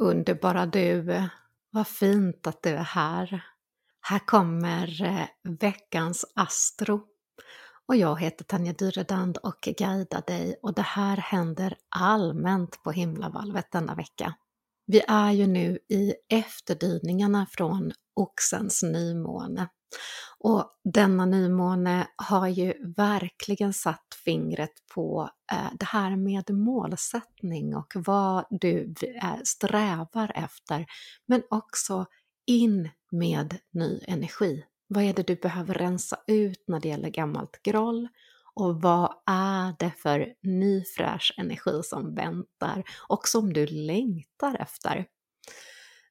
Underbara du, vad fint att du är här. Här kommer eh, veckans Astro. Och jag heter Tanja Dyredand och guidar dig och det här händer allmänt på himlavalvet denna vecka. Vi är ju nu i efterdyningarna från Oxens nymåne och denna nymåne har ju verkligen satt fingret på eh, det här med målsättning och vad du eh, strävar efter, men också in med ny energi. Vad är det du behöver rensa ut när det gäller gammalt groll? Och vad är det för ny fräsch energi som väntar och som du längtar efter?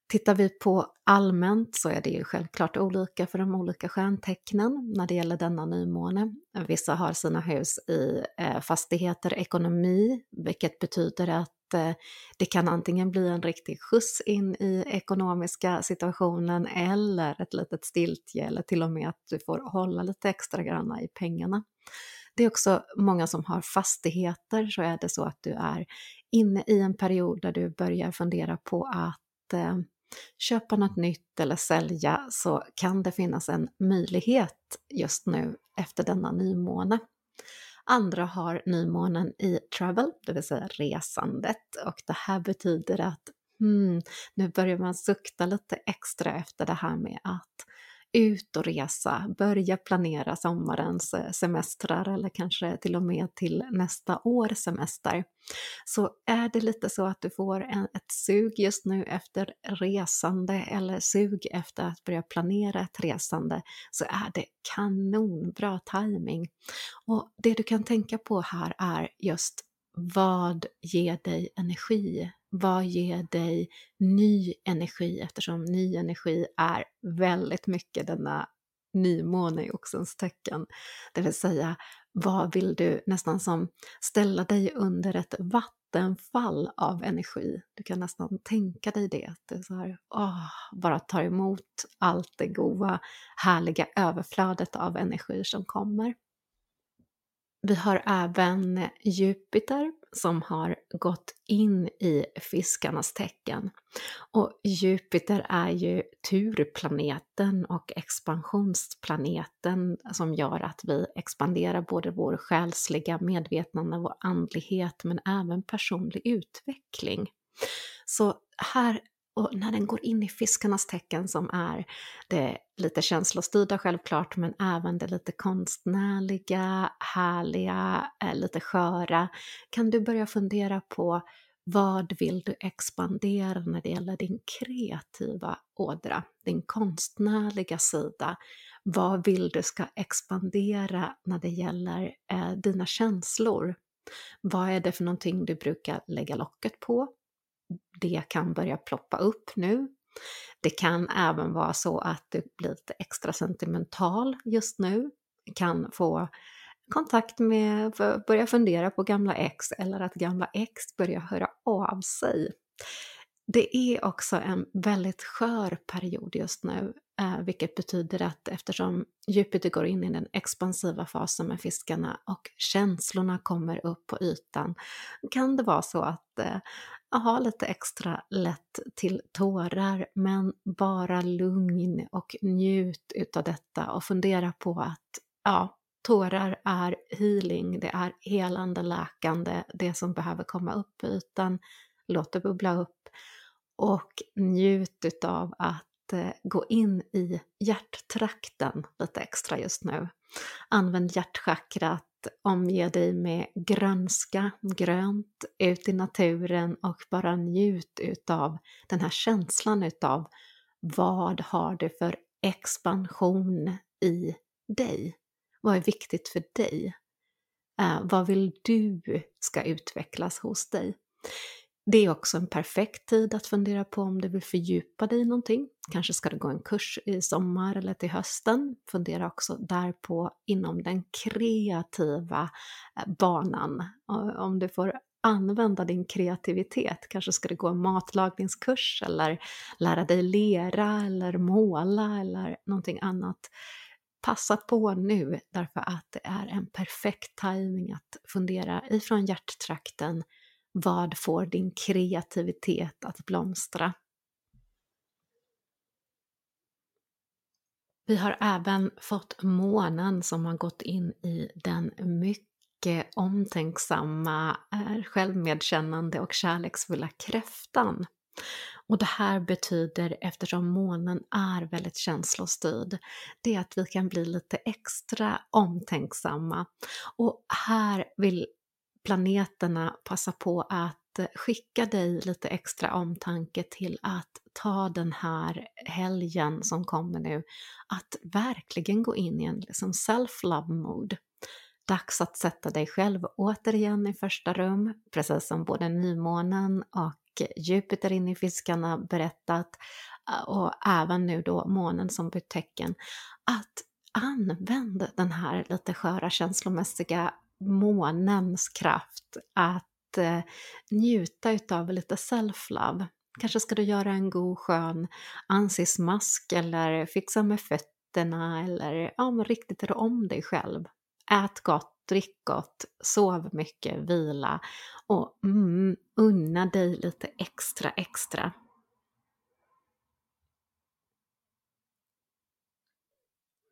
Tittar vi på allmänt så är det ju självklart olika för de olika stjärntecknen när det gäller denna nymåne. Vissa har sina hus i eh, fastigheter, ekonomi, vilket betyder att eh, det kan antingen bli en riktig skjuts in i ekonomiska situationen eller ett litet stiltje eller till och med att du får hålla lite extra granna i pengarna. Det är också många som har fastigheter, så är det så att du är inne i en period där du börjar fundera på att eh, köpa något nytt eller sälja så kan det finnas en möjlighet just nu efter denna nymåne. Andra har nymånen i travel, det vill säga resandet och det här betyder att hmm, nu börjar man sukta lite extra efter det här med att ut och resa, börja planera sommarens eh, semestrar eller kanske till och med till nästa års semester. Så är det lite så att du får en, ett sug just nu efter resande eller sug efter att börja planera ett resande så är det kanonbra timing. Och det du kan tänka på här är just vad ger dig energi? Vad ger dig ny energi? Eftersom ny energi är väldigt mycket denna nymåne i Oxens tecken. Det vill säga, vad vill du nästan som ställa dig under ett vattenfall av energi? Du kan nästan tänka dig det, att du så här, åh, bara tar emot allt det goda, härliga överflödet av energi som kommer. Vi har även Jupiter som har gått in i fiskarnas tecken. Och Jupiter är ju turplaneten och expansionsplaneten som gör att vi expanderar både vår själsliga medvetande, vår andlighet men även personlig utveckling. Så här och när den går in i fiskarnas tecken som är det lite känslostyrda självklart, men även det lite konstnärliga, härliga, eh, lite sköra, kan du börja fundera på vad vill du expandera när det gäller din kreativa ådra, din konstnärliga sida? Vad vill du ska expandera när det gäller eh, dina känslor? Vad är det för någonting du brukar lägga locket på? Det kan börja ploppa upp nu. Det kan även vara så att du blir lite extra sentimental just nu, kan få kontakt med, börja fundera på gamla ex eller att gamla ex börjar höra av sig. Det är också en väldigt skör period just nu, eh, vilket betyder att eftersom Jupiter går in i den expansiva fasen med fiskarna och känslorna kommer upp på ytan, kan det vara så att eh, ha lite extra lätt till tårar, men bara lugn och njut utav detta och fundera på att ja, tårar är healing, det är helande, läkande, det som behöver komma upp i ytan. låt det bubbla upp och njut utav att Eh, gå in i hjärttrakten lite extra just nu. Använd hjärtchakrat omge dig med grönska, grönt, ut i naturen och bara njut utav den här känslan utav vad har du för expansion i dig? Vad är viktigt för dig? Eh, vad vill du ska utvecklas hos dig? Det är också en perfekt tid att fundera på om du vill fördjupa dig i någonting. Kanske ska du gå en kurs i sommar eller till hösten. Fundera också därpå inom den kreativa eh, banan. Om du får använda din kreativitet. Kanske ska du gå en matlagningskurs eller lära dig lera eller måla eller någonting annat. Passa på nu därför att det är en perfekt timing att fundera ifrån hjärttrakten vad får din kreativitet att blomstra? Vi har även fått månen som har gått in i den mycket omtänksamma, eh, självmedkännande och kärleksfulla kräftan. Och det här betyder, eftersom månen är väldigt känslostyrd, det är att vi kan bli lite extra omtänksamma. Och här vill planeterna passa på att skicka dig lite extra omtanke till att ta den här helgen som kommer nu, att verkligen gå in i en liksom self-love mode. Dags att sätta dig själv återigen i första rum, precis som både nymånen och Jupiter in i fiskarna berättat eh, och även nu då månen som bytt tecken, att använd den här lite sköra känslomässiga månens kraft att eh, njuta utav lite self-love. Kanske ska du göra en god skön ansiktsmask eller fixa med fötterna eller ja, men riktigt rå om dig själv. Ät gott, drick gott, sov mycket, vila och mm, unna dig lite extra extra.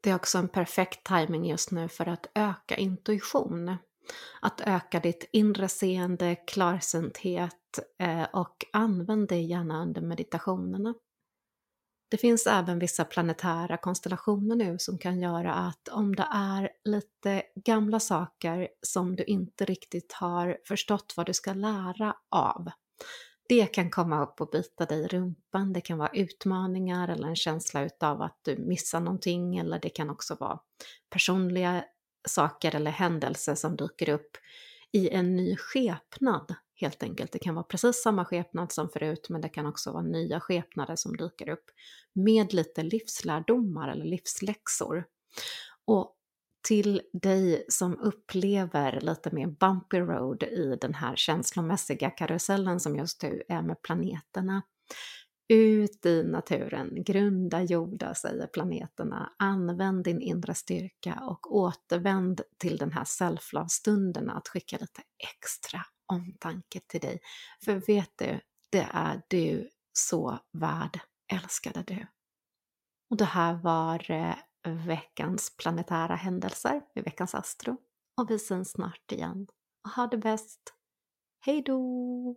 Det är också en perfekt timing just nu för att öka intuition. Att öka ditt inre seende, klarsynthet eh, och använd det gärna under meditationerna. Det finns även vissa planetära konstellationer nu som kan göra att om det är lite gamla saker som du inte riktigt har förstått vad du ska lära av, det kan komma upp och bita dig i rumpan. Det kan vara utmaningar eller en känsla utav att du missar någonting eller det kan också vara personliga saker eller händelser som dyker upp i en ny skepnad helt enkelt. Det kan vara precis samma skepnad som förut men det kan också vara nya skepnader som dyker upp med lite livslärdomar eller livsläxor. Och till dig som upplever lite mer bumpy road i den här känslomässiga karusellen som just nu är med planeterna. Ut i naturen, grunda jorda, säger planeterna. Använd din inre styrka och återvänd till den här self-love-stunden att skicka lite extra omtanke till dig. För vet du, det är du så värd, älskade du. Och det här var eh, veckans planetära händelser i veckans Astro. Och vi syns snart igen. Och ha det bäst! Hej då!